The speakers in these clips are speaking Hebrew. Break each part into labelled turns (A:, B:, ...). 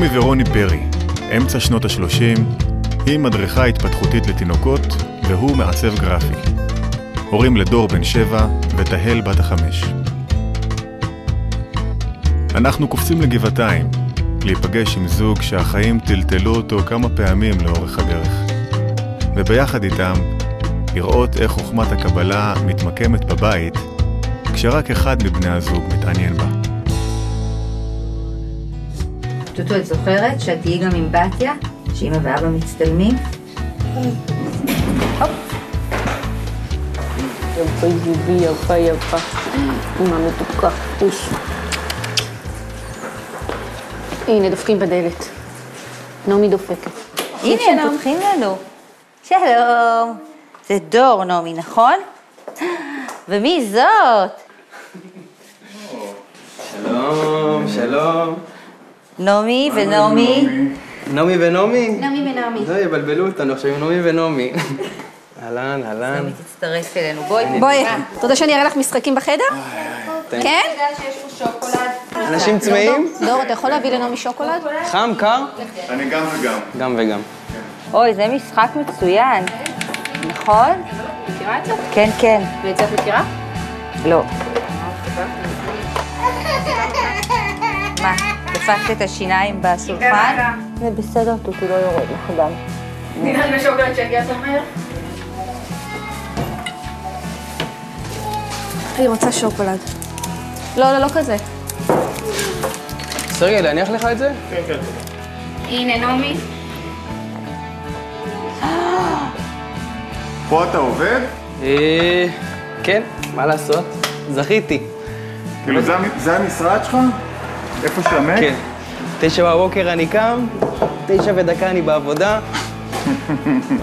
A: נעמי ורוני פרי, אמצע שנות ה-30, היא מדריכה התפתחותית לתינוקות והוא מעצב גרפי. הורים לדור בן שבע ותהל בת החמש. אנחנו קופצים לגבעתיים, להיפגש עם זוג שהחיים טלטלו אותו כמה פעמים לאורך הדרך. וביחד איתם, לראות איך חוכמת הקבלה מתמקמת בבית, כשרק אחד מבני הזוג מתעניין בה.
B: טוטו, את זוכרת שאת תהיי גם עם בתיה? שאמא ואבא מצטלמים?
C: יפה זיבי, יפה יפה. אמא מתוקה. אוש. הנה, דופקים בדלת. נעמי דופקת.
B: הנה, הם פותחים לנו. שלום. זה דור, נעמי, נכון? ומי זאת?
D: שלום, שלום.
B: נעמי ונעמי.
D: נעמי ונעמי?
C: נעמי ונעמי.
D: לא, יבלבלו אותנו עכשיו עם נעמי ונעמי. אהלן, אהלן.
B: נעמי תצטרף אלינו. בואי.
C: בואי, אתה רוצה שאני אראה לך משחקים בחדר? כן?
D: אנשים צמאים?
C: דור, אתה יכול להביא לנעמי שוקולד?
D: חם, קר?
A: אני גם וגם.
D: גם וגם.
B: אוי, זה משחק מצוין. נכון?
C: מכירה את זה?
B: כן, כן.
C: ואת זה את מכירה?
B: לא. דפקת את השיניים בסולחן? זה בסדר, טוטו לא יורד לך דם.
C: נראה לי בשוקולד שהגיע יותר מהר. אני רוצה שוקולד. לא, לא, לא כזה.
D: סרגי, להניח לך את זה?
C: הנה, נעמי.
A: פה אתה עובד?
D: אה, כן, מה לעשות? זכיתי.
A: כאילו זה המשרד שלך? איפה שאתה מת?
D: כן. תשע בבוקר אני קם, תשע ודקה אני בעבודה.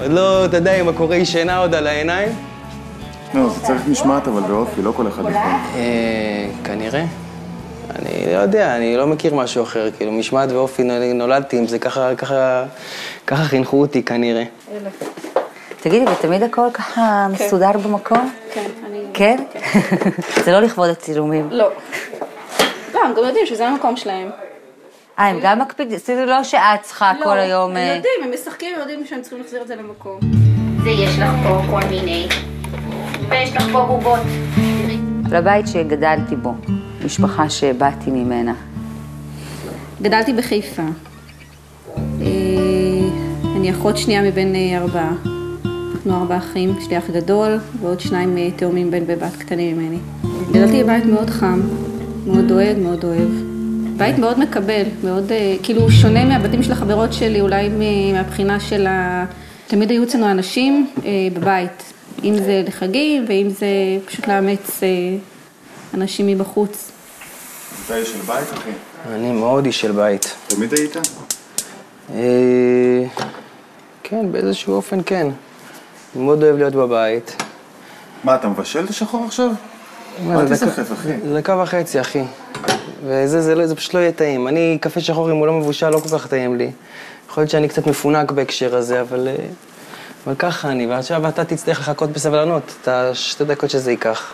D: עוד לא, אתה יודע, עם הקוראי שינה עוד על העיניים.
A: לא, זה צריך משמעת אבל באופי, לא כל אחד יכול.
D: אה, כנראה. אני לא יודע, אני לא מכיר משהו אחר, כאילו, משמעת ואופי נולדתי עם זה, ככה, ככה, ככה חינכו אותי כנראה.
B: תגידי, ותמיד הכל ככה מסודר במקום?
C: כן, אני...
B: כן? זה לא לכבוד הצילומים.
C: לא. לא, הם גם יודעים שזה המקום שלהם.
B: אה, הם גם מקפידים? זה לא שאת צריכה
C: לא,
B: כל היום...
C: הם
B: אה,
C: יודעים, הם משחקים, הם יודעים שהם צריכים להחזיר את זה למקום.
E: ויש לך פה כל מיני. ויש לך פה בובות.
B: לבית שגדלתי בו, משפחה שבאתי ממנה.
C: גדלתי בחיפה. אה, אני אחות שנייה מבין אה, ארבעה. אנחנו ארבעה אחים, יש לי אח גדול ועוד שניים תאומים בן ובת קטנים ממני. גדלתי בבית מאוד חם, מאוד דואג, מאוד אוהב. בית מאוד מקבל, מאוד, אה, כאילו שונה מהבתים של החברות שלי, אולי מהבחינה של ה... תמיד היו אצלנו אנשים אה, בבית, אם זה לחגים ואם זה פשוט לאמץ אה, אנשים מבחוץ.
A: אתה איש של בית, אחי?
D: אני מאוד איש של בית.
A: תמיד היית?
D: כן, באיזשהו אופן כן. אני מאוד אוהב להיות בבית.
A: מה, אתה מבשל את השחור עכשיו?
D: מה,
A: אל
D: זה
A: תסחף, אחי.
D: זה דקה וחצי, אחי. וזה זה, לא- זה פשוט לא יהיה טעים. אני, קפה שחור, אם הוא לא מבושל, לא כל כך טעים לי. יכול להיות שאני קצת מפונק בהקשר הזה, אבל, אה, אבל ככה אני. ועכשיו אתה תצטרך לחכות בסבלנות את השתי דקות שזה ייקח.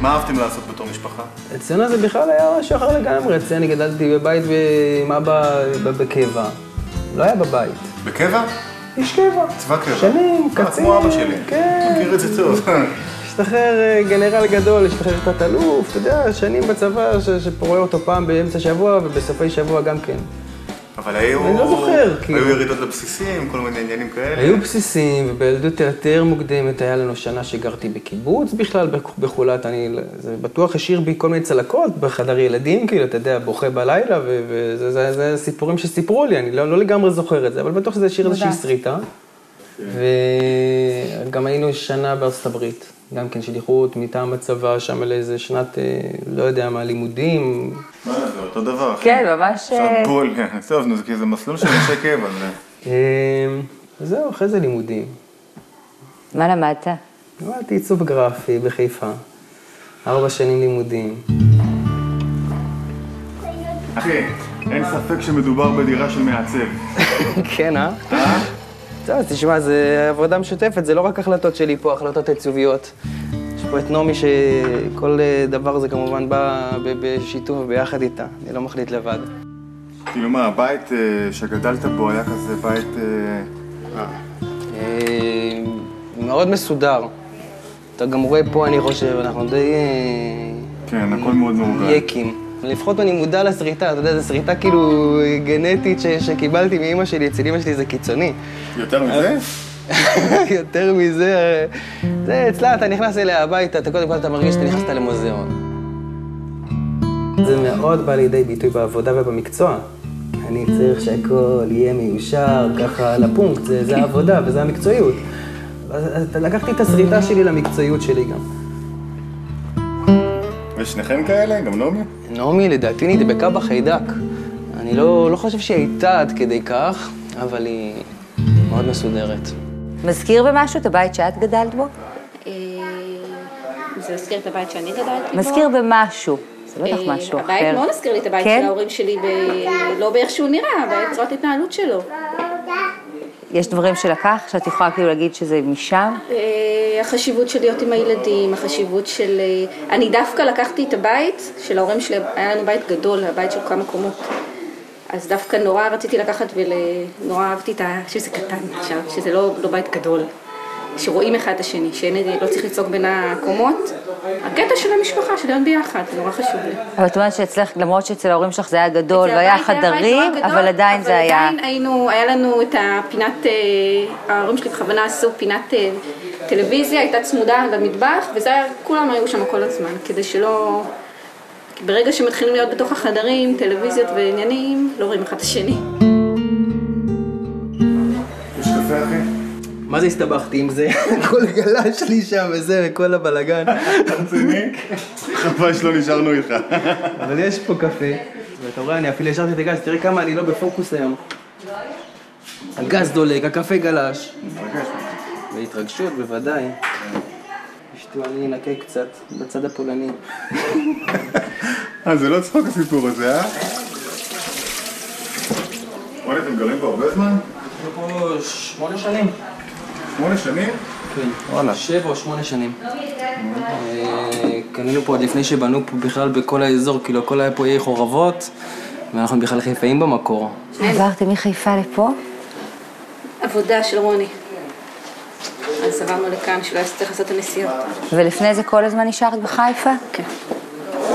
A: מה אהבתם לעשות בתור משפחה?
D: אצלנו זה בכלל היה משהו אחר לגמרי. אצלי אני גדלתי בבית עם אבא בקבע. לא היה בבית.
A: בקבע?
D: איש קבע.
A: צבא קבע.
D: שנים,
A: אה,
D: קצין.
A: כמו אבא שלי.
D: כן.
A: מכיר את זה טוב.
D: השתחרר אה, גנרל גדול, השתחרר תת-אלוף, אתה יודע, שנים בצבא, שרואה אותו פעם באמצע שבוע ובסופי שבוע גם כן.
A: אבל היו...
D: אני לא זוכר, כאילו.
A: היו ירידות לבסיסים, כל מיני עניינים כאלה.
D: היו בסיסים, ובילדות יותר מוקדמת היה לנו שנה שגרתי בקיבוץ בכלל, בח- בחולת, אני, זה בטוח השאיר בי כל מיני צלקות בחדר ילדים, כאילו, אתה יודע, בוכה בלילה, וזה זה, זה סיפורים שסיפרו לי, אני לא, לא לגמרי זוכר את זה, אבל בטוח שזה השאיר איזושהי שריטה. וגם היינו שנה בארצות הברית, גם כן שליחות מטעם הצבא, שם לאיזה שנת, אה, לא יודע מה, לימודים.
A: מה זה, אותו דבר.
B: כן, ממש...
A: עכשיו
B: אה,
A: בול. טוב, נו, זה מסלול של אנשי קבע.
D: אה, וזהו, אחרי זה לימודים.
B: מה למדת?
D: למדתי עיצוב גרפי בחיפה, ארבע שנים לימודים.
A: אחי, אין ספק שמדובר בדירה של מעצב.
D: כן, אה? טוב, תשמע, זה עבודה משותפת, זה לא רק החלטות שלי פה, החלטות עיצוביות. יש פה את נעמי שכל אה, דבר הזה כמובן בא בשיתוף וביחד איתה, אני לא מחליט לבד.
A: כאילו מה, הבית אה, שגדלת בו היה כזה בית...
D: מאוד מסודר. אתה גם רואה פה, אני חושב, אנחנו די...
A: כן, הכל מאוד מאורגן.
D: יקים. לפחות אני מודע לשריטה, אתה יודע, זו שריטה כאילו גנטית ש- שקיבלתי מאימא שלי, אצל אימא שלי זה קיצוני.
A: יותר מזה?
D: יותר מזה, זה אצלה, אתה נכנס אליה הביתה, אתה קודם כל אתה מרגיש שאתה נכנסת למוזיאון. זה מאוד בא לידי ביטוי בעבודה ובמקצוע. אני צריך שהכל יהיה מיושר, ככה לפונקט, זה, זה העבודה וזה המקצועיות. אז לקחתי את השריטה שלי למקצועיות שלי גם.
A: ושניכם כאלה? גם נעמי?
D: נעמי לדעתי נדבקה בחיידק. אני לא, לא חושב שהיא הייתה עד כדי כך, אבל היא מאוד מסודרת.
B: מזכיר במשהו את הבית שאת גדלת בו?
C: אה, זה מזכיר את הבית שאני גדלתי בו.
B: מזכיר במשהו. זה בטח
C: אה,
B: משהו אחר.
C: הבית מאוד מזכיר לי את הבית
B: כן?
C: של ההורים שלי, לא באיך שהוא נראה, בצורת ההתנהלות שלו.
B: יש דברים שלקח, שאת יכולה כאילו להגיד שזה משם?
C: אה, החשיבות של להיות עם הילדים, החשיבות של... אה, אני דווקא לקחתי את הבית של ההורים שלי, היה לנו בית גדול, הבית של כמה קומות. אז דווקא נורא רציתי לקחת ונורא אהבתי את ה... שזה קטן עכשיו, שזה לא, לא בית גדול. שרואים אחד את השני, שאין, לא צריך לצעוק בין הקומות. הקטע של המשפחה, של להיות ביחד, זה נורא חשוב לי.
B: אבל את אומרת שאצלך, למרות שאצל ההורים שלך זה היה גדול והיה חדרים, אבל עדיין זה היה...
C: אבל עדיין היינו, היה לנו את הפינת, אה, ההורים שלי בכוונה עשו פינת אה, טלוויזיה, הייתה צמודה למטבח, וזה היה, כולם היו שם כל הזמן, כדי שלא... ברגע שמתחילים להיות בתוך החדרים, טלוויזיות ועניינים, לא רואים אחד את השני.
A: יש קפה אחי?
D: מה זה הסתבכתי עם זה? כל גלש לי שם וזה, וכל הבלגן.
A: רציני? חבל שלא נשארנו איתך.
D: אבל יש פה קפה, ואתה רואה, אני אפילו השארתי את הגז, תראה כמה אני לא בפוקוס היום. הגז דולק, הקפה גלש. והתרגשות, בוודאי. אשתו, אני אנקה קצת, בצד הפולני.
A: אה, זה לא צחוק הסיפור הזה, אה? וואלה, אתם גרים פה הרבה זמן?
D: אנחנו פה שמונה שנים.
A: שמונה שנים?
D: כן.
A: וואלה.
D: שבע או שמונה שנים. אה, קנינו פה עוד לפני שבנו פה בכלל בכל האזור, כאילו הכל היה פה עיר חורבות, ואנחנו בכלל חיפאים במקור.
B: עברתם מחיפה לפה?
C: עבודה של רוני. אז עברנו לכאן, שלא היה צריך לעשות את הנסיעות.
B: ולפני זה כל הזמן נשארת בחיפה?
C: כן.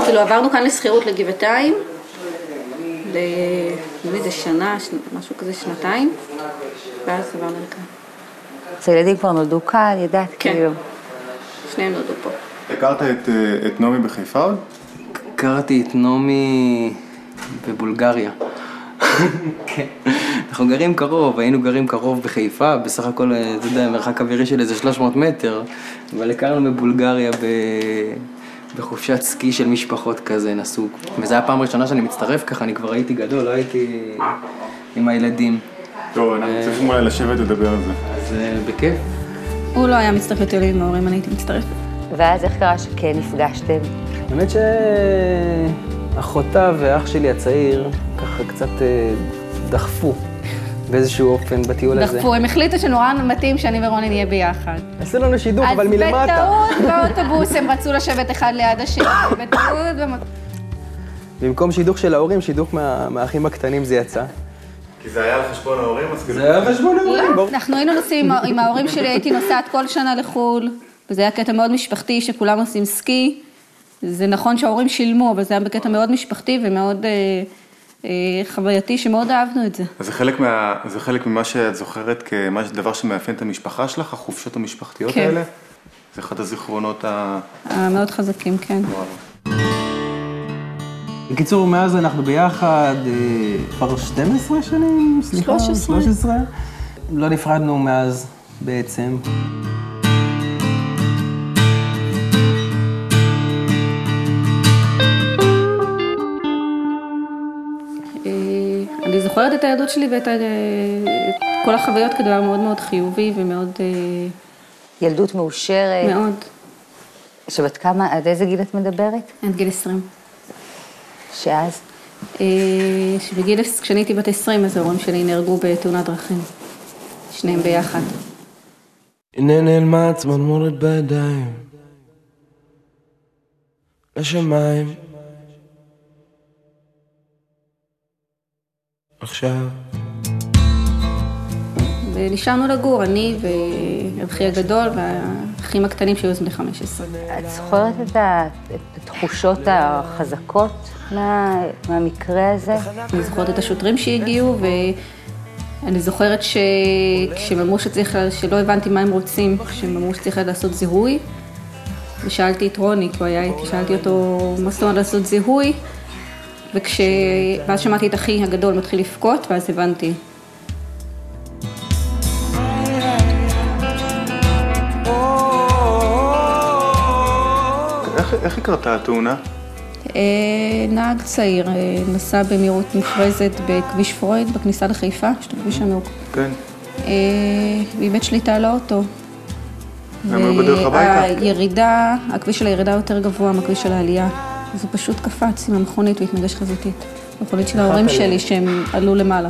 C: כאילו עברנו כאן לשכירות לגבעתיים, ל... נראה לי זה שנה, שנ... משהו כזה שנתיים, ואז עברנו לכאן.
B: אז הילדים כבר נולדו כאן, ידעת
C: כן.
B: כאילו.
C: שניהם נולדו פה.
A: הכרת את, אה, את נעמי בחיפה עוד?
D: הכרתי את נעמי בבולגריה. כן. אנחנו גרים קרוב, היינו גרים קרוב בחיפה, בסך הכל, אה, אתה יודע, מרחק אווירי של איזה 300 מטר, אבל הכרנו בבולגריה ב... בחופשת סקי של משפחות כזה, נסעו. וזו הייתה פעם ראשונה שאני מצטרף ככה, אני כבר הייתי גדול, לא הייתי עם הילדים.
A: טוב, אנחנו צריכים אולי לשבת ולדבר על זה.
D: אז בכיף.
C: הוא לא היה מצטרף יותר לי עם ההורים, אני הייתי מצטרפת.
B: ואז איך קרה שכן נפגשתם?
D: האמת שאחותה ואח שלי הצעיר ככה קצת אה, דחפו באיזשהו אופן בטיול הזה.
C: דחפו, הם החליטו שנורא מתאים שאני ורוני נהיה ביחד.
D: עשו לנו שידוך, אבל מלמטה.
C: אז בטעות באוטובוס הם רצו לשבת אחד ליד השני, בטעות. במ-
D: במקום שידוך של ההורים, שידוך מה- מהאחים הקטנים זה יצא.
A: כי זה היה על חשבון ההורים, אז כאילו...
D: זה היה חשבון ההורים, ברור.
C: אנחנו היינו נוסעים עם ההורים שלי, הייתי נוסעת כל שנה לחו"ל, וזה היה קטע מאוד משפחתי, שכולם עושים סקי. זה נכון שההורים שילמו, אבל זה היה בקטע מאוד משפחתי ומאוד אה, אה, חווייתי, שמאוד אהבנו את זה.
A: אז זה חלק, מה, זה חלק ממה שאת זוכרת כדבר שמאפיין את המשפחה שלך, החופשות המשפחתיות
C: כן.
A: האלה? זה אחד הזיכרונות ה...
C: המאוד חזקים, כן.
D: בקיצור, מאז אנחנו ביחד אה, כבר 12 שנים, סליחה?
C: 13.
D: 13. לא נפרדנו מאז בעצם.
C: אה, אני זוכרת את הילדות שלי ואת ה- את כל החוויות כדבר מאוד מאוד חיובי ומאוד... אה,
B: ילדות מאושרת.
C: מאוד.
B: שבת כמה, עד איזה גיל את מדברת?
C: עד גיל 20.
B: שאז?
C: אה, שבגיל, כשאני הייתי בת 20, אז ההורים שלי נהרגו בתאונת דרכים. שניהם ביחד.
F: הנה נעלמה צמרמורת בידיים, לשמיים. עכשיו.
C: ונשארנו לגור, אני ואחי הגדול והאחים הקטנים שהיו אז בני 15.
B: את זוכרת את התחושות החזקות מה- מהמקרה הזה?
C: אני זוכרת את השוטרים שהגיעו, ואני זוכרת שכשהם אמרו שצריך, שלא הבנתי מה הם רוצים, כשהם אמרו שצריך לעשות זיהוי, ושאלתי את רוני, כי הוא היה איתי, שאלתי אותו, מה זאת אומרת לעשות זיהוי? וכש... ואז שמעתי את אחי הגדול מתחיל לבכות, ואז הבנתי.
A: איך, היא קרתה התאונה?
C: אה, נהג צעיר אה, נסע במהירות מופרזת בכביש פרויד, בכניסה לחיפה, יש את הכביש המאוק.
A: כן.
C: אה, ואיבד שליטה על האוטו.
A: הם היו בדרך הביתה?
C: הירידה, הכביש של הירידה יותר גבוה מהכביש של העלייה. אז הוא פשוט קפץ עם המכונית והתנגש חזיתית. המכונית של ההורים שלי שהם עלו למעלה.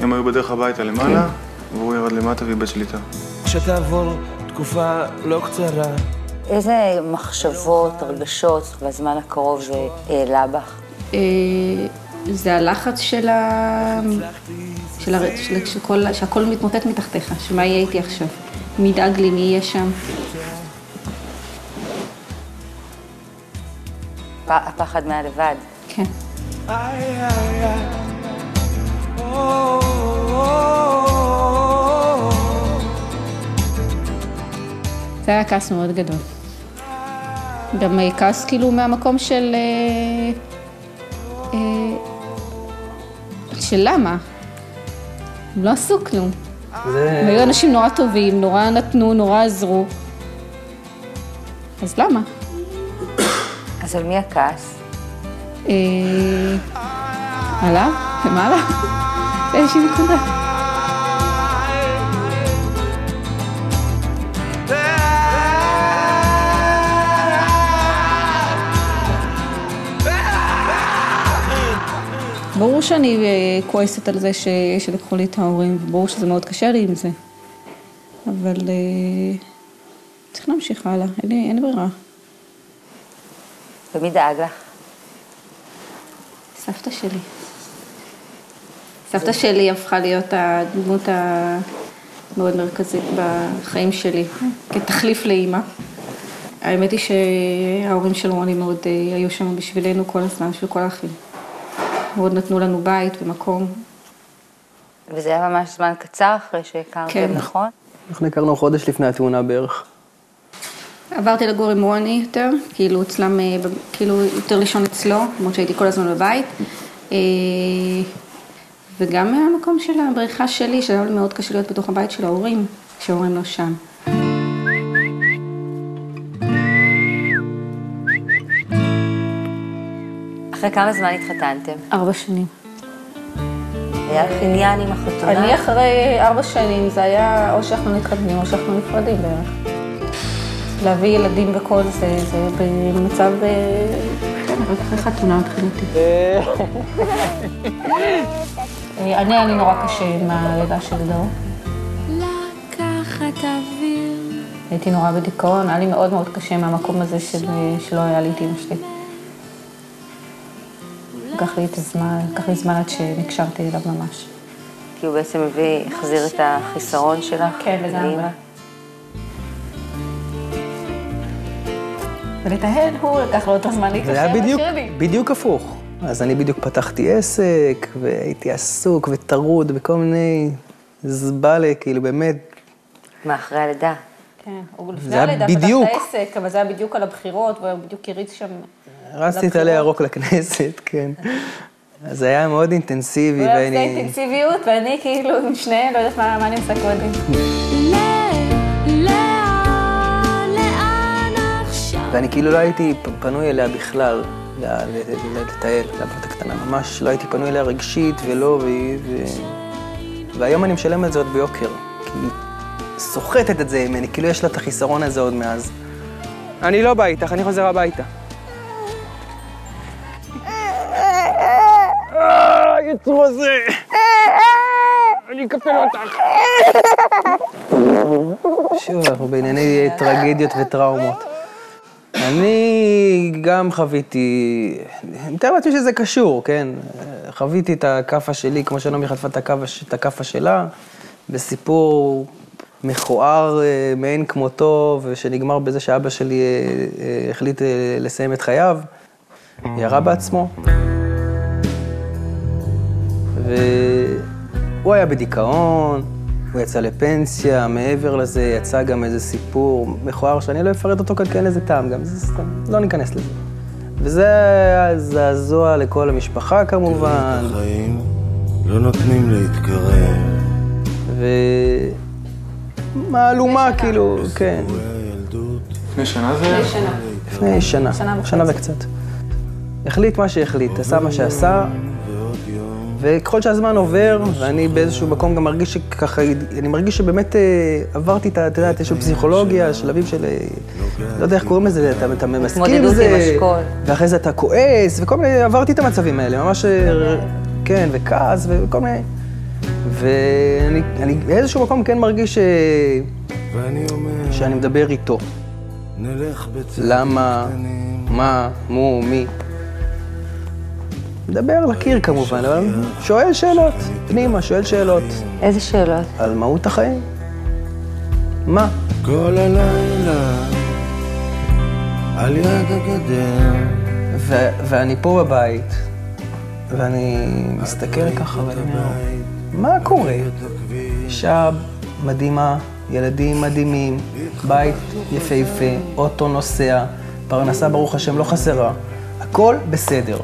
A: הם היו בדרך הביתה למעלה, והוא ירד למטה ואיבד שליטה.
F: כשתעבור תקופה לא קצרה,
B: איזה מחשבות, הרגשות בזמן הקרוב זה העלה בך?
C: אה, זה הלחץ של ה... של הר... של... שכל... שהכל מתמוטט מתחתיך, שמה יהיה איתי עכשיו? מי ידאג לי, מי יהיה שם?
B: פ- הפחד מהלבד.
C: כן. זה היה כעס מאוד גדול. גם כעס כאילו מהמקום של... אה, אה, של למה? הם לא עשו כלום.
D: זה...
C: הם היו אנשים נורא טובים, נורא נתנו, נורא עזרו. אז למה?
B: אז על מי הכעס?
C: אה, עליו? למעלה? באיזושהי נקודה. ברור שאני אה, כועסת על זה ש... שלקחו לי את ההורים, וברור שזה מאוד קשה לי עם זה. אבל אה, צריך להמשיך הלאה, אין לי, אין ברירה.
B: ומי דאג לך?
C: סבתא שלי. סבתא שלי הפכה להיות הדמות המאוד מרכזית בחיים שלי, כתחליף לאימא. האמת היא שההורים של רוני מאוד אה, היו שם בשבילנו כל הזמן, בשביל כל האחים. מאוד נתנו לנו בית ומקום.
B: וזה היה ממש זמן קצר אחרי שהכרתם,
C: כן.
B: נכון?
D: אנחנו הכרנו חודש לפני התאונה בערך.
C: עברתי לגור עם רוני יותר, כאילו אצלם, אה, כאילו יותר לישון אצלו, למרות שהייתי כל הזמן בבית. אה, וגם מהמקום של הבריחה שלי, שהיה לי מאוד קשה להיות בתוך הבית של ההורים, כשההורים לא שם.
B: אחרי כמה זמן התחתנתם?
C: ארבע שנים.
B: היה לך עניין עם החתונה?
C: אני אחרי ארבע שנים, זה היה או שאנחנו מתחתנים או שאנחנו נפרדים בערך. להביא ילדים וכל זה, זה במצב, אה, כן, רק אחרי חתונה מבחינתי. אה, אני, היה לי נורא קשה עם הלידה של דור.
G: לקחת אוויר.
C: הייתי נורא בדיכאון, היה לי מאוד מאוד קשה מהמקום הזה של, שלא היה לי את אמא שלי. לקח לי את הזמן, לקח לי זמן עד שנקשרתי אליו ממש.
B: כי הוא בעצם הביא, החזיר את החיסרון שלך?
C: כן, לגמרי. ולטהל, הוא לקח לו את הזמן להיקשר
D: זה היה בדיוק, הפוך. אז אני בדיוק פתחתי עסק, והייתי עסוק וטרוד בכל מיני זבלה, כאילו באמת,
B: מה, אחרי הלידה?
C: כן, הוא לפני הלידה פתח. את העסק, אבל זה היה בדיוק על הבחירות, והוא בדיוק הריץ שם.
D: רצתי את. עלי ירוק לכנסת, כן. אז היה מאוד אינטנסיבי,
C: הוא היה
D: ואני...
C: אינטנסיביות, ואני כאילו עם שניהם, לא יודעת מה אני עושה קודם.
D: ואני כאילו לא הייתי פנוי אליה בכלל, לטייל, לבת הקטנה. ממש לא הייתי פנוי אליה רגשית ולא, ו... ו... והיום אני משלם את זה עוד ביוקר. כי היא סוחטת את זה ממני, כאילו יש לה את החיסרון הזה עוד מאז. אני לא בא איתך, אני חוזר הביתה. יצרו הזה! אני אקפל אותך. שוב, אנחנו בענייני טרגדיות וטראומות. אני גם חוויתי, אני מתאר לעצמי שזה קשור, כן? חוויתי את הכאפה שלי, כמו שנעמי חטפה את הכאפה- שלה, בסיפור מכוער אה, מאין כמותו, ושנגמר בזה שאבא שלי אה, אה, החליט לסיים את חייו, ירה בעצמו. והוא היה בדיכאון, הוא יצא לפנסיה, מעבר לזה יצא גם איזה סיפור מכוער שאני לא אפרט אותו כאן, כי אין לזה טעם גם, זה סתם, לא ניכנס לזה. וזה היה זעזוע לכל המשפחה כמובן,
F: החיים לא נותנים להתקרב.
D: ומהלומה כאילו, כן,
A: לפני שנה זה?
D: לפני שנה, שנה וקצת. החליט מה שהחליט, עשה מה שעשה, וככל שהזמן עובר, ואני באיזשהו מקום גם מרגיש שככה, אני מרגיש שבאמת אה, עברתי את ה... את יודעת, יש פסיכולוגיה, שלבים של... אה, לא יודע איך קוראים לזה, אתה, מסכים עם
B: התמודדות
D: זה,
B: עם השכול.
D: ואחרי זה אתה כועס, וכל מיני, עברתי את המצבים האלה, ממש, אה, כן, וכעס, וכל מיני... ואני אני באיזשהו מקום כן מרגיש ש...
F: ואני אומר,
D: שאני מדבר איתו.
F: נלך בצעדים
D: למה. מה, מו, מי. מדבר לקיר כמובן, אבל שואל שאלות, פנימה, שואל שאלות.
B: איזה שאלות?
D: על מהות החיים. מה?
F: כל הלילה על יד הגדר
D: ו- ואני פה בבית, ואני מסתכל ככה ואני אומר, מה קורה? אישה מדהימה, ילדים מדהימים, בית יפהפה, אוטו נוסע, פרנסה ברוך השם לא חסרה, הכל בסדר.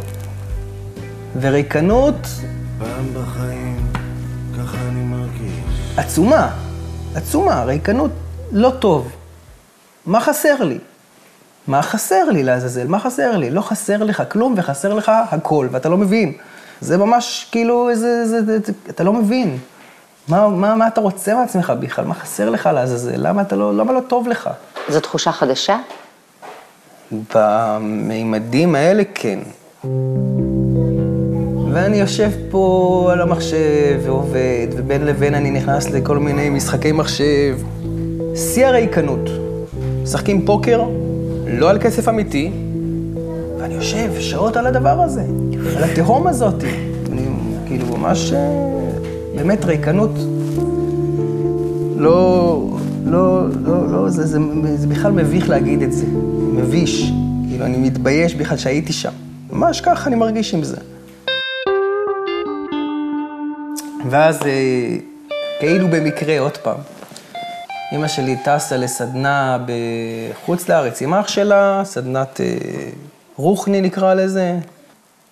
D: וריקנות
F: פעם בחיים, ככה אני מרגיש.
D: עצומה, עצומה, ריקנות לא טוב. מה חסר לי? מה חסר לי לעזאזל? מה חסר לי? לא חסר לך כלום וחסר לך הכל, ואתה לא מבין. זה ממש כאילו איזה, זה, זה, זה, אתה לא מבין. מה, מה, מה אתה רוצה מעצמך בכלל? מה חסר לך לעזאזל? למה אתה לא, למה לא טוב לך?
B: זו תחושה חדשה?
D: במימדים האלה כן. ואני יושב פה על המחשב ועובד, ובין לבין אני נכנס לכל מיני משחקי מחשב. שיא הריקנות. משחקים פוקר, לא על כסף אמיתי, ואני יושב שעות על הדבר הזה, על התהום הזאת. אני כאילו ממש, אה, באמת ריקנות. לא, לא, לא, לא, זה, זה, זה בכלל מביך להגיד את זה. מביש. כאילו, אני מתבייש בכלל שהייתי שם. ממש ככה אני מרגיש עם זה. ואז אה, כאילו במקרה, עוד פעם, אימא שלי טסה לסדנה בחוץ לארץ עם אח שלה, סדנת אה, רוחני נקרא לזה.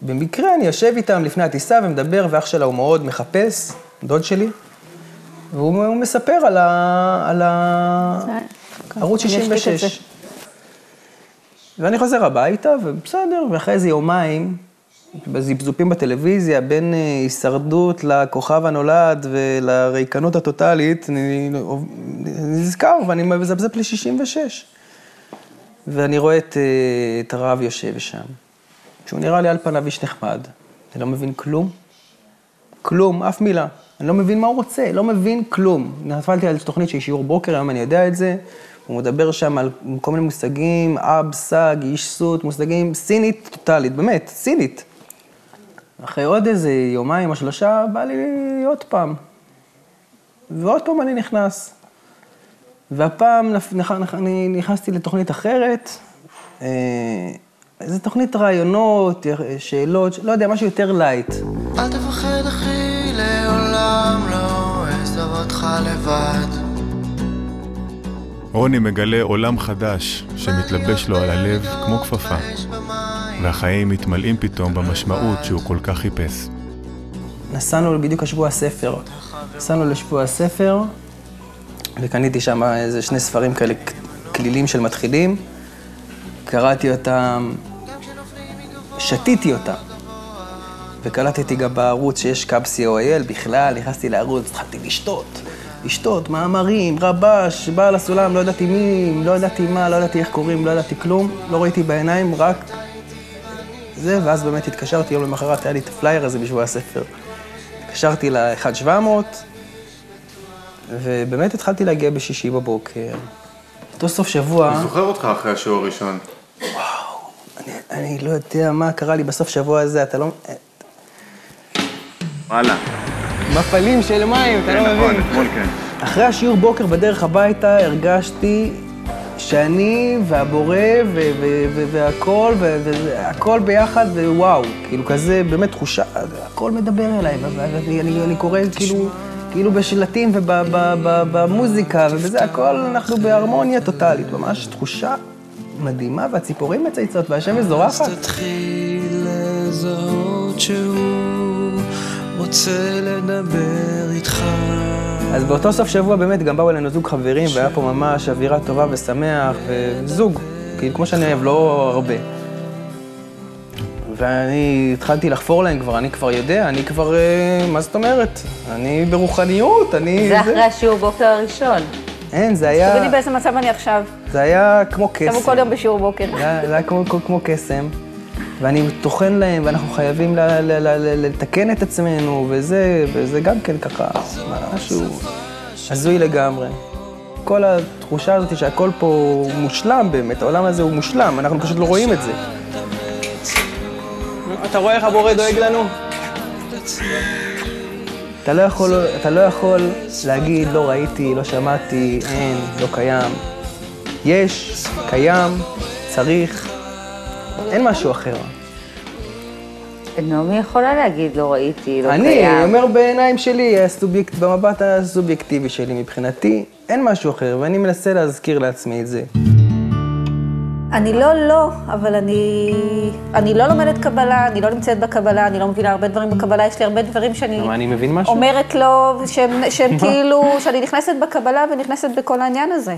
D: במקרה אני יושב איתם לפני הטיסה ומדבר, ואח שלה הוא מאוד מחפש, דוד שלי, והוא הוא מספר על, ה, על ה... ערוץ
C: אני אשתיק את
D: 66.
C: זה.
D: ואני חוזר הביתה, ובסדר, ואחרי איזה יומיים, בזיפזופים בטלוויזיה, בין אה, הישרדות לכוכב הנולד ולריקנות הטוטאלית, אני נזכר ואני מזפזפ ל-66. ואני רואה את, אה, את הרב יושב שם, שהוא נראה לי על פניו איש נחמד. אני לא מבין כלום, כלום, אף מילה. אני לא מבין מה הוא רוצה, לא מבין כלום. נפלתי על תוכנית של שיעור בוקר, היום אני יודע את זה. הוא מדבר שם על כל מיני מושגים, אב, סג, איש סוט, מושגים סינית טוטאלית, באמת, סינית. אחרי עוד איזה יומיים או שלושה, בא לי עוד פעם. ועוד פעם אני נכנס. והפעם אני נכנסתי לתוכנית אחרת, אה, איזה תוכנית רעיונות, שאלות, לא יודע, משהו יותר לייט.
H: אל תפחד אחי, לעולם לא אעזוב אותך לבד.
A: רוני מגלה עולם חדש שמתלבש לו על הלב כמו כפפה, והחיים מתמלאים פתאום במשמעות שהוא כל כך חיפש.
D: נסענו בדיוק לשבוע הספר. נסענו לשבוע הספר, וקניתי שם איזה שני ספרים כאלה, כלילים של מתחילים. קראתי אותם, שתיתי אותם. וקלטתי גם בערוץ שיש kab.co.il בכלל, נכנסתי לערוץ, התחלתי לשתות. לשתות, מאמרים, רבש, בעל הסולם, לא ידעתי מי, לא ידעתי מה, לא ידעתי איך קוראים, לא ידעתי כלום, לא ראיתי בעיניים, רק זה, ואז באמת התקשרתי, יום למחרת היה לי את הפלייר הזה בשבוע הספר. התקשרתי ל-1700, ובאמת התחלתי להגיע בשישי בבוקר. אותו סוף שבוע,
A: זוכר אותך אחרי השיעור הראשון.
D: אני לא יודע מה קרה לי בסוף שבוע הזה, אתה לא...
A: וואלה.
D: מפלים של מים, אתה לא
A: נכון,
D: מבין.
A: אתמול כן.
D: אחרי השיעור בוקר בדרך הביתה הרגשתי שאני והבורא והכל, ו- ו- הכל ביחד, ווואו, כאילו כזה, באמת תחושה, הכל מדבר אליי, ואני אני, אני קורא כאילו, כאילו בשלטים ובמוזיקה ובזה, הכל אנחנו בהרמוניה טוטאלית, ממש תחושה מדהימה, והציפורים מצייצות והשמש זורחת.
H: תתחיל לזהות שהוא רוצה לדבר איתך.
D: אז באותו סוף שבוע באמת גם באו אלינו זוג חברים, והיה פה ממש אווירה טובה ושמח, וזוג, כאילו כמו שאני אוהב, לא הרבה. ואני התחלתי לחפור להם כבר, אני כבר יודע, אני כבר, אה, מה זאת אומרת? אני ברוחניות, אני...
B: זה אחרי השיעור בוקר הראשון.
D: אין, זה
C: תגידי
D: היה,
C: באיזה מצב אני עכשיו.
D: זה היה כמו קסם.
C: כל יום בשיעור בוקר.
D: זה היה- כמו קסם, ואני טוחן להם, ואנחנו חייבים לתקן את עצמנו, וזה, וזה גם כן ככה, משהו הזוי לגמרי. כל התחושה הזאת שהכל פה מושלם באמת, העולם הזה הוא מושלם, אנחנו פשוט לא רואים את זה. אתה רואה איך הבורא דואג לנו? אתה לא יכול, אתה לא יכול להגיד, לא ראיתי, לא שמעתי, אין, לא קיים. יש, קיים, צריך, אין משהו אחר.
B: נעמי יכולה להגיד, לא ראיתי, לא
D: אני
B: קיים.
D: אומר בעיניים שלי, הסובייקט, במבט הסובייקטיבי שלי, מבחינתי, אין משהו אחר, ואני מנסה להזכיר לעצמי את זה.
C: אני לא לא, אבל אני, אני לא לומדת קבלה, אני לא נמצאת בקבלה, אני לא מבינה הרבה דברים בקבלה, יש לי הרבה דברים שאני
D: למה, אני מבין משהו?
C: אומרת לו, שהם, שהם כאילו, שאני נכנסת בקבלה ונכנסת בכל העניין הזה.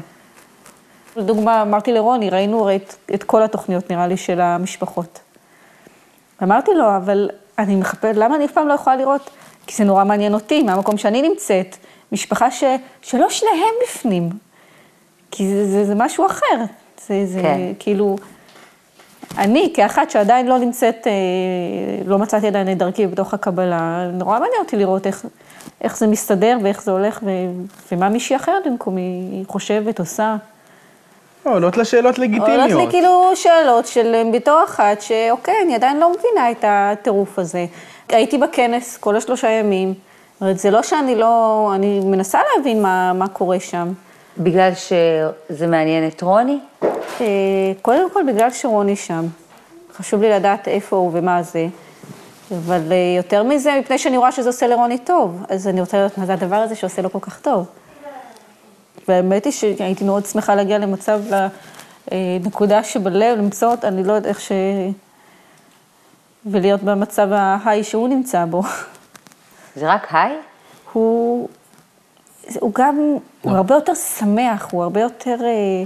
C: לדוגמה, אמרתי לרוני, ראינו הרי את, את כל התוכניות, נראה לי, של המשפחות. אמרתי לו, אבל אני מחפשת, למה אני אף פעם לא יכולה לראות? כי זה נורא מעניין אותי, מהמקום שאני נמצאת, משפחה ש, שלא שניהם בפנים. כי זה, זה, זה משהו אחר. זה, זה
B: כן.
C: כאילו, אני כאחת שעדיין לא נמצאת, אה, לא מצאתי עדיין את דרכי בתוך הקבלה, נורא מעניין אותי לראות איך, איך זה מסתדר ואיך זה הולך ו, ומה מישהי אחרת במקומי חושבת, עושה.
D: עולות לה שאלות
C: עולות
D: לגיטימיות.
C: לי כאילו שאלות של בתור אחת, שאוקיי, אני עדיין לא מבינה את הטירוף הזה. הייתי בכנס כל השלושה ימים, זה לא שאני לא, אני מנסה להבין מה, מה קורה שם.
B: בגלל שזה מעניין את רוני?
C: אה, קודם כל בגלל שרוני שם. חשוב לי לדעת איפה הוא ומה זה. אבל אה, יותר מזה, מפני שאני רואה שזה עושה לרוני טוב, אז אני רוצה לדעת מה זה הדבר הזה שעושה לו כל כך טוב. והאמת היא שהייתי מאוד שמחה להגיע למצב, לנקודה שבלב, למצוא אותה, אני לא יודעת איך ש... ולהיות במצב ההיי שהוא נמצא בו.
B: זה רק היי?
C: הוא, הוא גם, הוא הרבה יותר שמח, הוא הרבה יותר אה,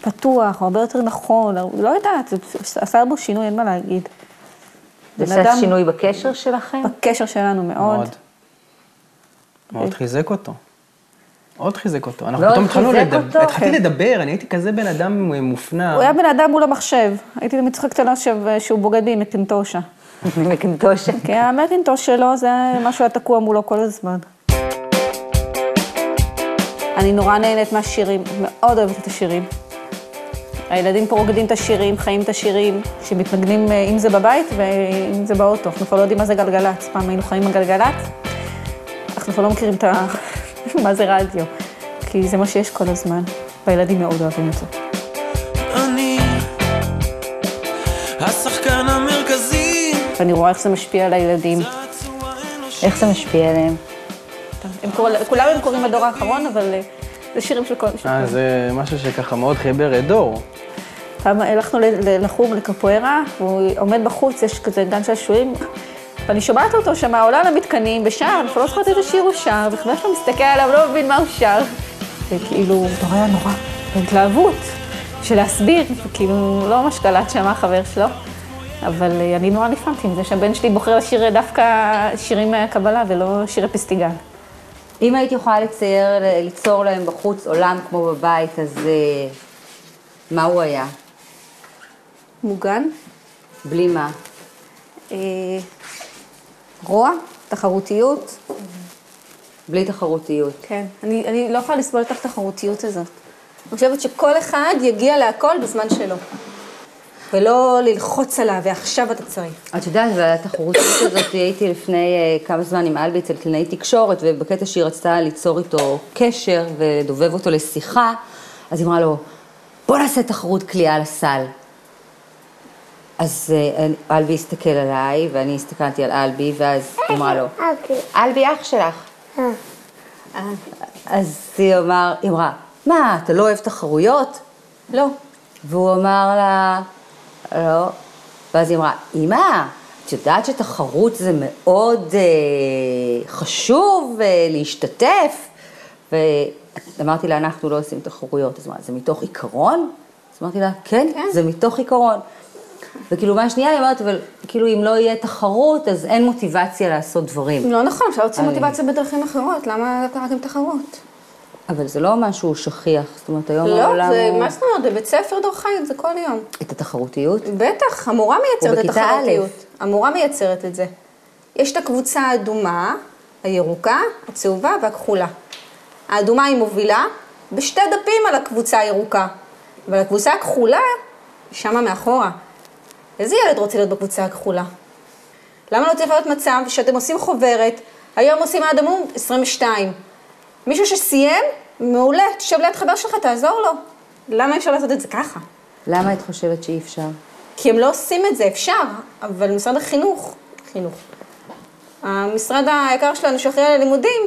C: פתוח, הוא הרבה יותר נכון, הוא לא יודעת, זה עשה בו שינוי, אין מה להגיד.
B: זה עשה
C: אדם-
B: שינוי בקשר שלכם?
C: בקשר שלנו מאוד.
D: מאוד. מאוד חיזק אותו. מאוד חיזק אותו. אנחנו
B: מאוד
D: פתאום התחלנו לדבר? התחלתי לדבר, אני הייתי כזה בן אדם מופנם.
C: הוא היה בן אדם מול המחשב. הייתי תמיד צוחקת עליו שהוא בוגד בי עם מקינטושה.
B: מקינטושה.
C: כי המקינטוש שלו זה משהו היה תקוע מולו כל הזמן. אני נורא נהנית מהשירים, מאוד אוהבת את השירים. הילדים פה רוקדים את השירים, חיים את השירים, שמתנגנים, אה, אם זה בבית ואם זה באוטו. אנחנו כבר לא יודעים מה זה גלגלצ. פעם היינו חיים עם גלגלצ, אנחנו כבר לא מכירים את ה... מה זה רדיו. כי זה מה שיש כל הזמן, והילדים מאוד אוהבים את זה.
H: אני השחקן המרכזי,
C: ואני רואה איך זה משפיע על הילדים.
B: איך זה משפיע עליהם?
C: הם קורא, כולם הם קוראים לדור האחרון, אבל אה, זה שירים של כל...
D: אה, זה משהו שככה מאוד חיבר את דור.
C: פעם הלכנו לחוג לקפוארה, והוא עומד בחוץ, יש כזה גן שעשועים, ואני שומעת אותו שם, עולה למתקנים ושר, אני לא זוכרת איזה שיר הוא שר, וחבר שלו מסתכל עליו, לא מבין מה הוא שר. וכאילו, נורא היה נורא, בהתלהבות, של להסביר, כאילו, לא ממש קלט שם החבר שלו, אבל אה, אני נורא נפעמתי מזה שהבן שלי בוחר לשיר דווקא שירים מהקבלה ולא שירי פסטיגל.
B: אם היית יכולה לצייר, ליצור להם בחוץ עולם כמו בבית, אז אה, מה הוא היה?
C: מוגן,
B: בלי מה?
C: רוע, תחרותיות,
B: בלי תחרותיות.
C: כן, אני, אני לא יכולה לסבול את התחרותיות הזאת. אני חושבת שכל אחד יגיע להכל בזמן שלו. ולא ללחוץ עליו, ועכשיו אתה צריך.
B: את יודעת, והתחרותיות הזאת, הייתי לפני אה, כמה זמן עם אלבי אצל קלינאי תקשורת, ובקטע שהיא רצתה ליצור איתו קשר ולדובב אותו לשיחה, אז היא אמרה לו, בוא נעשה תחרות קליעה לסל. אז אה, אלבי הסתכל עליי, ואני הסתכלתי על אלבי, ואז היא אמרה לו, אלבי אח שלך. אז היא אמר, היא אמרה, מה, אתה לא אוהב תחרויות? לא. והוא אמר לה, לא. ואז היא אמרה, אמא, את יודעת שתחרות זה מאוד אה, חשוב אה, להשתתף? ואמרתי לה, אנחנו לא עושים תחרויות. אז אמרה, זה מתוך עיקרון? אז אמרתי לה, כן,
C: כן.
B: זה מתוך עיקרון. וכאילו, מהשנייה היא אומרת, אבל כאילו, אם לא יהיה תחרות, אז אין מוטיבציה לעשות דברים.
C: לא נכון, אפשר להוציא
B: אני-
C: מוטיבציה בדרכים אחרות, למה רק עם תחרות?
B: אבל זה לא משהו שכיח, זאת אומרת, היום
C: לא,
B: העולם
C: זה,
B: הוא...
C: מה זאת אומרת, בבית ספר דור חיים, זה כל יום.
B: את התחרותיות?
C: בטח, המורה מייצרת את התחרותיות.
B: א'.
C: המורה מייצרת את זה. יש את הקבוצה האדומה, הירוקה, הצהובה והכחולה. האדומה היא מובילה בשתי דפים על הקבוצה הירוקה, אבל הקבוצה הכחולה, שמה מאחורה. איזה ילד רוצה להיות בקבוצה הכחולה? למה לא צריך להיות מצב שאתם עושים חוברת, היום עושים עד עמוד 22. מישהו שסיים, מעולה, תשב ליד חבר שלך, תעזור לו. למה אי אפשר לעשות את זה ככה?
B: למה את חושבת שאי אפשר?
C: כי הם לא עושים את זה, אפשר, אבל משרד החינוך, חינוך, המשרד היקר שלנו שאחראי על הלימודים,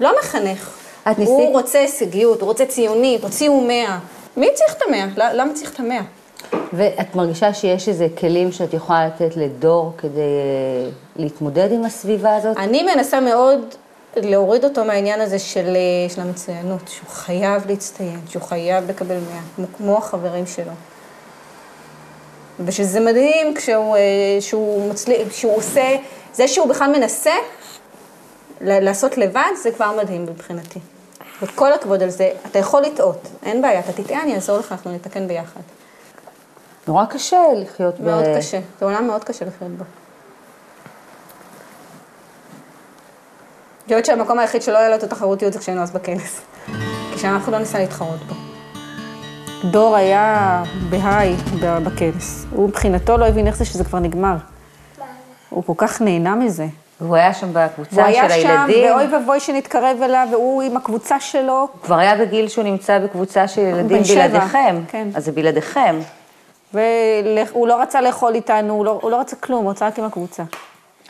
C: לא מחנך.
B: את ניסית?
C: הוא רוצה הישגיות, הוא רוצה ציונית, תוציאו 100. מי צריך את המאה? למה צריך את המאה?
B: ואת מרגישה שיש איזה כלים שאת יכולה לתת לדור כדי אה, להתמודד עם הסביבה הזאת?
C: אני מנסה מאוד להוריד אותו מהעניין הזה של, אה, של המצוינות, שהוא חייב להצטיין, שהוא חייב לקבל 100, כמו, כמו החברים שלו. ושזה מדהים כשהוא אה, שהוא מצליח, שהוא עושה, זה שהוא בכלל מנסה לעשות לבד, זה כבר מדהים מבחינתי. וכל הכבוד על זה, אתה יכול לטעות, אין בעיה, אתה תטעה, אני אעזור לך, אנחנו נתקן ביחד.
B: נורא קשה לחיות
C: מאוד
B: ב...
C: קשה, זה עולם מאוד קשה לחיות בו. אני חושבת שהמקום היחיד שלא היה לו את התחרותיות זה כשהיינו אז בכנס. כי שם אף אחד לא ניסה להתחרות בו. דור היה בהיי בכנס. הוא מבחינתו לא הבין איך זה שזה כבר נגמר. הוא כל כך נהנה מזה.
B: והוא היה שם בקבוצה
C: והוא היה
B: של
C: שם,
B: הילדים.
C: ואוי ואבוי שנתקרב אליו, והוא עם הקבוצה שלו.
B: הוא כבר היה בגיל שהוא נמצא בקבוצה של ילדים בלעדיכם.
C: כן.
B: אז זה בלעדיכם.
C: והוא לא רצה לאכול איתנו, הוא לא, הוא לא רצה כלום, הוא רצה רק עם הקבוצה.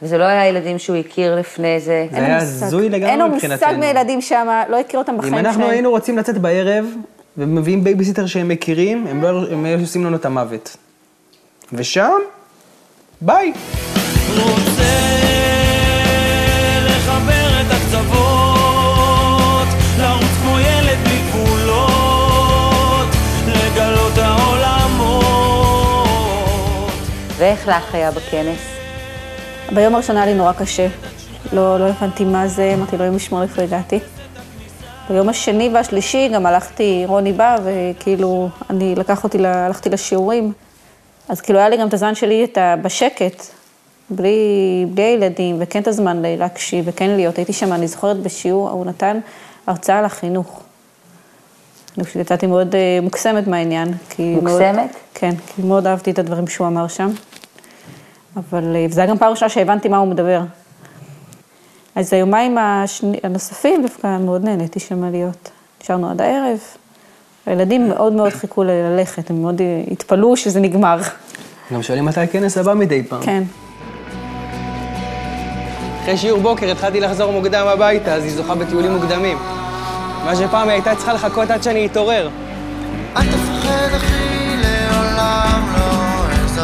B: וזה לא היה ילדים שהוא הכיר לפני זה.
D: זה היה הזוי לגמרי
C: אין לו
D: מבחינתנו.
C: מושג מילדים שם, לא הכיר אותם בחיים
D: אם
C: שלהם.
D: אנחנו היינו רוצים לצאת בערב, ומביאים בייביסיטר שהם מכירים, הם לא הם היו עושים לנו את המוות. ושם, ביי.
H: רוצה
B: ואיך לך היה בכנס?
C: ביום הראשון היה לי נורא קשה. לא, לא הבנתי מה זה, אמרתי, אלוהים ישמור איפה הגעתי. ביום השני והשלישי גם הלכתי, רוני בא, וכאילו, אני, לקח אותי, הלכתי לשיעורים. אז כאילו היה לי גם את הזמן שלי את ה, בשקט, בלי, בלי הילדים, וכן את הזמן להקשיב, וכן להיות. הייתי שם, אני זוכרת בשיעור, הוא נתן הרצאה על החינוך. אני פשוט יצאתי מאוד אה, מוקסמת מהעניין. כי מאוד-
B: מוקסמת?
C: כן, כי מאוד אהבתי את הדברים שהוא אמר שם. אבל אה, זו הייתה גם פעם ראשונה שהבנתי מה הוא מדבר. אז היומיים השני, הנוספים דווקא מאוד נהניתי שם להיות. נשארנו עד הערב. הילדים מאוד מאוד חיכו ללכת, הם מאוד אה, התפלאו שזה נגמר.
D: גם שואלים מתי הכנס הבא מדי פעם.
C: כן.
D: אחרי שיעור בוקר התחלתי לחזור מוקדם הביתה, אז היא זוכה בטיולים מוקדמים. מה שפעם היא הייתה צריכה לחכות עד שאני אתעורר.
F: אל תפחד אחי,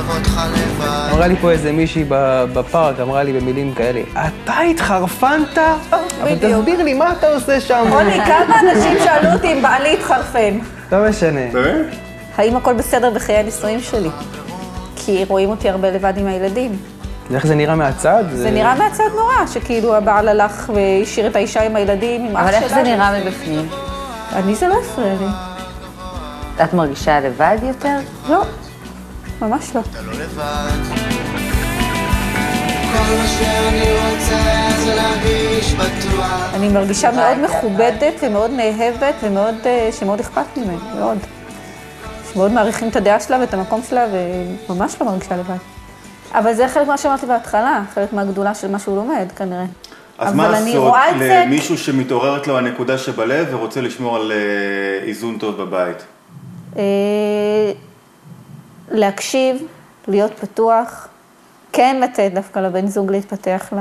F: אותך לבד.
D: אמרה לי פה איזה מישהי ב- בפארק, אמרה לי במילים כאלה, אתה התחרפנת? אבל. תסביר לי, מה אתה עושה שם?
C: רוני, כמה אנשים שאלו אותי אם בעלי התחרפן?
D: לא משנה.
C: האם הכל בסדר בחיי הנישואים שלי? כי רואים אותי הרבה לבד עם הילדים.
D: איך זה נראה מהצד?
C: זה נראה מהצד נורא, שכאילו הבעל הלך והשאיר את האישה עם הילדים, עם אח
B: אבל
C: שלה.
B: איך זה נראה מבפנים?
C: אני זה לא הפריע לי.
B: את מרגישה לבד יותר?
C: לא, ממש לא.
F: אתה לא לבד. כל מה שאני רוצה זה להרגיש בטוח.
C: אני מרגישה מאוד מכובדת ומאוד נאהבת ומאוד, אה, שמאוד אכפת ממני, מאוד. מאוד מעריכים את הדעה שלה ואת המקום שלה, וממש לא מרגישה לבד. אבל זה חלק מה שאמרתי בהתחלה, חלק מהגדולה של מה שהוא לומד, כנראה.
A: אז
C: אבל
A: מה
C: אני
A: לעשות למישהו שמתעוררת לו הנקודה שבלב ורוצה לשמור על אה, איזון טוב בבית?
C: אה, להקשיב, להיות פתוח, כן לתת דווקא לבן זוג להתפתח ל...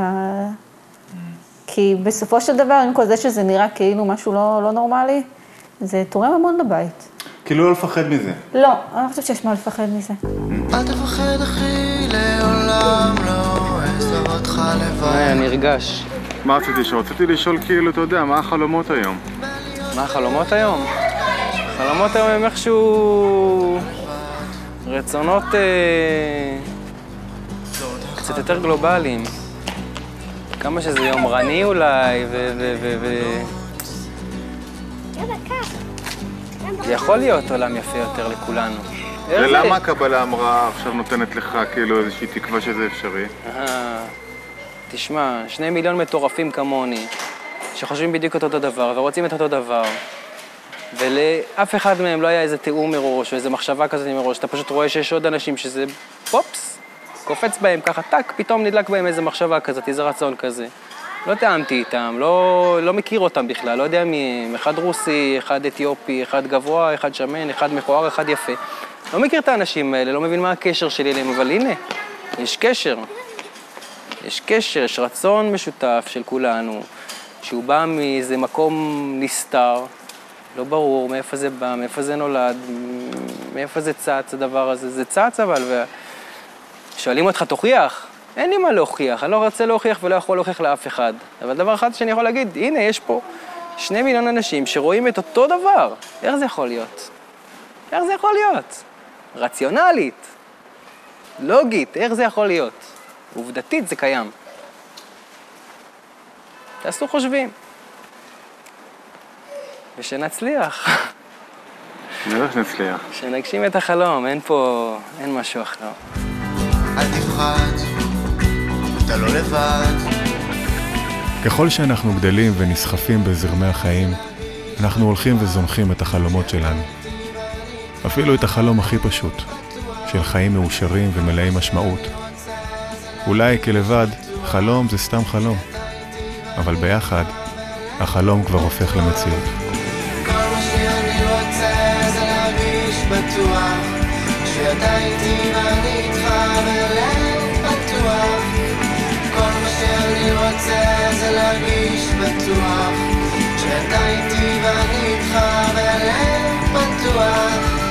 C: כי בסופו של דבר, עם כל זה שזה נראה כאילו משהו לא, לא נורמלי, זה תורם המון לבית.
A: כאילו לא לפחד מזה.
C: לא, אני לא חושבת שיש מה לפחד מזה.
F: אל תפחד אחי, לעולם לא אעזוב אותך לבד.
D: היה נרגש.
A: מה רציתי לשאול? רציתי לשאול כאילו, אתה יודע, מה החלומות היום?
D: מה החלומות היום? החלומות היום הם איכשהו רצונות אה, קצת יותר גלובליים. כמה שזה יומרני אולי, ו... ו... ו... ו... זה יכול להיות עולם יפה יותר לכולנו.
A: ולמה הקבלה אמרה עכשיו נותנת לך כאילו איזושהי תקווה שזה אפשרי?
D: אה, תשמע, שני מיליון מטורפים כמוני, שחושבים בדיוק אותו דבר ורוצים את אותו דבר, ולאף אחד מהם לא היה איזה תיאום מראש או איזה מחשבה כזאת מראש, אתה פשוט רואה שיש עוד אנשים שזה פופס, קופץ בהם ככה, טאק, פתאום נדלק בהם איזה מחשבה כזאת, איזה רצון כזה. לא תיאמתי איתם, לא, לא מכיר אותם בכלל, לא יודע מי הם, אחד רוסי, אחד אתיופי, אחד גבוה, אחד שמן, אחד מכוער, אחד יפה. לא מכיר את האנשים האלה, לא מבין מה הקשר שלי אליהם, אבל הנה, יש קשר. יש קשר, יש רצון משותף של כולנו, שהוא בא מאיזה מקום נסתר, לא ברור מאיפה זה בא, מאיפה זה נולד, מאיפה זה צץ הדבר הזה. זה צץ אבל, ושואלים אותך, תוכיח? אין לי מה להוכיח, אני לא רוצה להוכיח ולא יכול להוכיח לאף אחד. אבל דבר אחד שאני יכול להגיד, הנה, יש פה שני מיליון אנשים שרואים את אותו דבר. איך זה יכול להיות? איך זה יכול להיות? רציונלית, לוגית, איך זה יכול להיות? עובדתית זה קיים. תעשו חושבים. ושנצליח,
A: נראה שנצליח.
D: שנגשים את החלום, אין פה, אין משהו אחר.
F: אל תפחד, אתה לא לבד.
A: ככל שאנחנו גדלים ונסחפים בזרמי החיים, אנחנו הולכים וזונחים את החלומות שלנו. אפילו את החלום הכי פשוט, של חיים מאושרים ומלאי משמעות. אולי כלבד, חלום זה סתם חלום, אבל ביחד, החלום כבר הופך למציאות.
F: איתי ואני איתך בלב פתוח. כל מה שאני רוצה זה להרגיש בטוח. כשאתה איתי ואני איתך בלב פתוח.